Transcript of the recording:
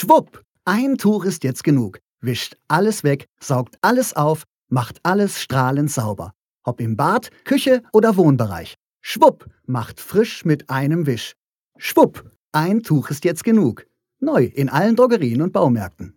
Schwupp! Ein Tuch ist jetzt genug. Wischt alles weg, saugt alles auf, macht alles strahlend sauber. Ob im Bad, Küche oder Wohnbereich. Schwupp! Macht frisch mit einem Wisch. Schwupp! Ein Tuch ist jetzt genug. Neu in allen Drogerien und Baumärkten.